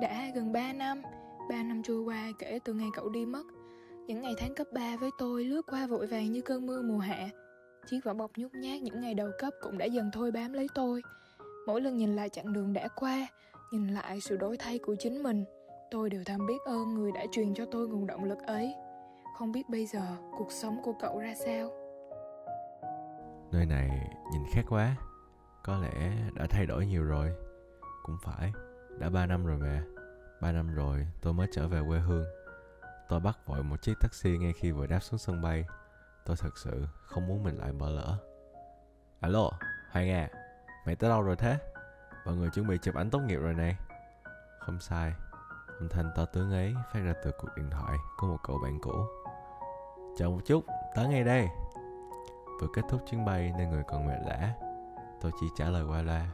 Đã gần 3 năm, 3 năm trôi qua kể từ ngày cậu đi mất. Những ngày tháng cấp 3 với tôi lướt qua vội vàng như cơn mưa mùa hạ. Chiếc vỏ bọc nhút nhát những ngày đầu cấp cũng đã dần thôi bám lấy tôi. Mỗi lần nhìn lại chặng đường đã qua, nhìn lại sự đổi thay của chính mình, tôi đều thầm biết ơn người đã truyền cho tôi nguồn động lực ấy. Không biết bây giờ cuộc sống của cậu ra sao? Nơi này nhìn khác quá Có lẽ đã thay đổi nhiều rồi Cũng phải đã 3 năm rồi mẹ, 3 năm rồi tôi mới trở về quê hương. Tôi bắt vội một chiếc taxi ngay khi vừa đáp xuống sân bay. Tôi thật sự không muốn mình lại bỏ lỡ. Alo, Hoàng à Mày tới đâu rồi thế? Mọi người chuẩn bị chụp ảnh tốt nghiệp rồi này. Không sai. Âm thanh to tướng ấy phát ra từ cuộc điện thoại của một cậu bạn cũ. Chờ một chút, tới ngay đây. Vừa kết thúc chuyến bay nên người còn mệt lã. Tôi chỉ trả lời qua loa.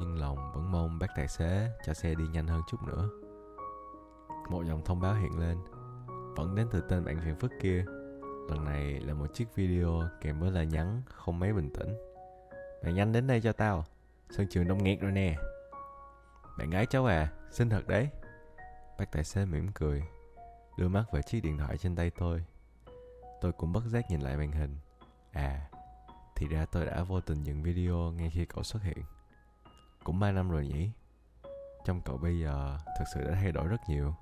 Nhưng lòng vẫn mong bác tài xế cho xe đi nhanh hơn chút nữa. Một dòng thông báo hiện lên. Vẫn đến từ tên bạn phiền phức kia. Lần này là một chiếc video kèm với lời nhắn không mấy bình tĩnh. Mày nhanh đến đây cho tao. Sân trường đông nghẹt rồi nè. Bạn gái cháu à, xinh thật đấy. Bác tài xế mỉm cười Đưa mắt về chiếc điện thoại trên tay tôi. Tôi cũng bất giác nhìn lại màn hình. À, thì ra tôi đã vô tình dừng video ngay khi cậu xuất hiện. Cũng 3 năm rồi nhỉ? Trong cậu bây giờ thực sự đã thay đổi rất nhiều.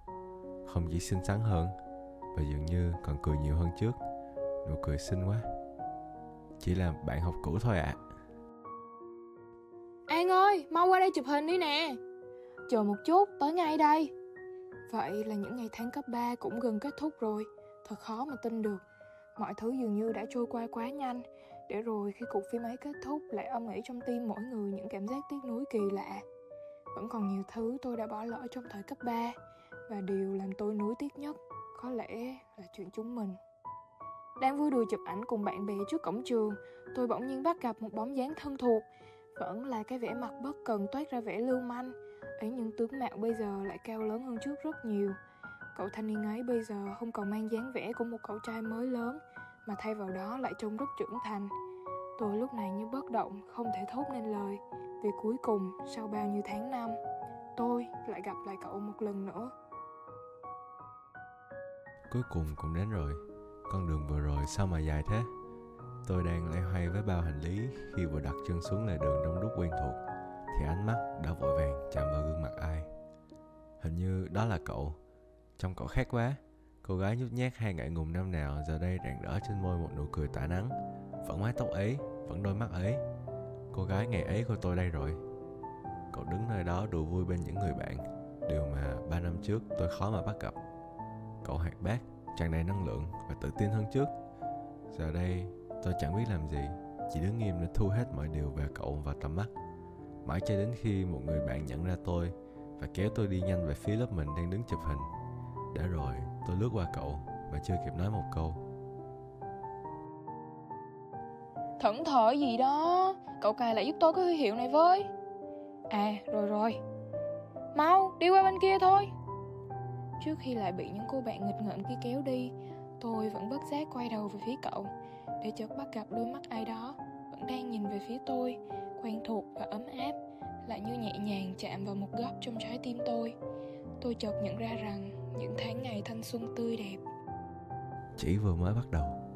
Không chỉ xinh xắn hơn Và dường như còn cười nhiều hơn trước. Nụ cười xinh quá. Chỉ là bạn học cũ thôi ạ. À. An ơi, mau qua đây chụp hình đi nè. Chờ một chút, tới ngay đây. Vậy là những ngày tháng cấp 3 cũng gần kết thúc rồi. Thật khó mà tin được. Mọi thứ dường như đã trôi qua quá nhanh. Để rồi khi cuộc phim ấy kết thúc Lại âm ỉ trong tim mỗi người những cảm giác tiếc nuối kỳ lạ. Vẫn còn nhiều thứ tôi đã bỏ lỡ trong thời cấp 3 Và điều làm tôi nuối tiếc nhất Có lẽ là chuyện chúng mình. Đang vui đùa chụp ảnh cùng bạn bè trước cổng trường, Tôi bỗng nhiên bắt gặp một bóng dáng thân thuộc. Vẫn là cái vẻ mặt bất cần toát ra vẻ lưu manh, ấy nhưng tướng mạo bây giờ lại cao lớn hơn trước rất nhiều. Cậu thanh niên ấy bây giờ không còn mang dáng vẻ của một cậu trai mới lớn mà thay vào đó lại trông rất trưởng thành. Tôi lúc này như bất động, không thể thốt nên lời. Vì cuối cùng, sau bao nhiêu tháng năm Tôi lại gặp lại cậu một lần nữa. Cuối cùng cũng đến rồi. Con đường vừa rồi sao mà dài thế? Tôi đang loay hoay với bao hành lý Khi vừa đặt chân xuống lề đường đông đúc quen thuộc Thì ánh mắt đã vội vàng chạm vào gương mặt ai. Hình như đó là cậu. Trông cậu khác quá. Cô gái nhút nhát hay ngại ngùng năm nào, Giờ đây rạng rỡ trên môi một nụ cười tỏa nắng. Vẫn mái tóc ấy Vẫn đôi mắt ấy Cô gái ngày ấy của tôi đây rồi. Cậu đứng nơi đó đùa vui bên những người bạn. Điều mà ba năm trước tôi khó mà bắt gặp. Cậu hoạt bát, tràn đầy năng lượng và tự tin hơn trước. Giờ đây, tôi chẳng biết làm gì, Chỉ đứng nghiêm để thu hết mọi điều về cậu vào tầm mắt. Mãi cho đến khi một người bạn nhận ra tôi Và kéo tôi đi nhanh về phía lớp mình đang đứng chụp hình đã rồi, tôi lướt qua cậu mà chưa kịp nói một câu. Thẫn thờ gì đó, cậu cài lại giúp tôi cái huy hiệu này với. À, rồi rồi. Mau, đi qua bên kia thôi. Trước khi lại bị những cô bạn nghịch ngợm kia kéo đi, tôi vẫn bất giác quay đầu về phía cậu, để chợt bắt gặp đôi mắt ai đó vẫn đang nhìn về phía tôi, quen thuộc và ấm áp, lại như nhẹ nhàng chạm vào một góc trong trái tim tôi. Tôi chợt nhận ra rằng những tháng ngày thanh xuân tươi đẹp. Chỉ vừa mới bắt đầu.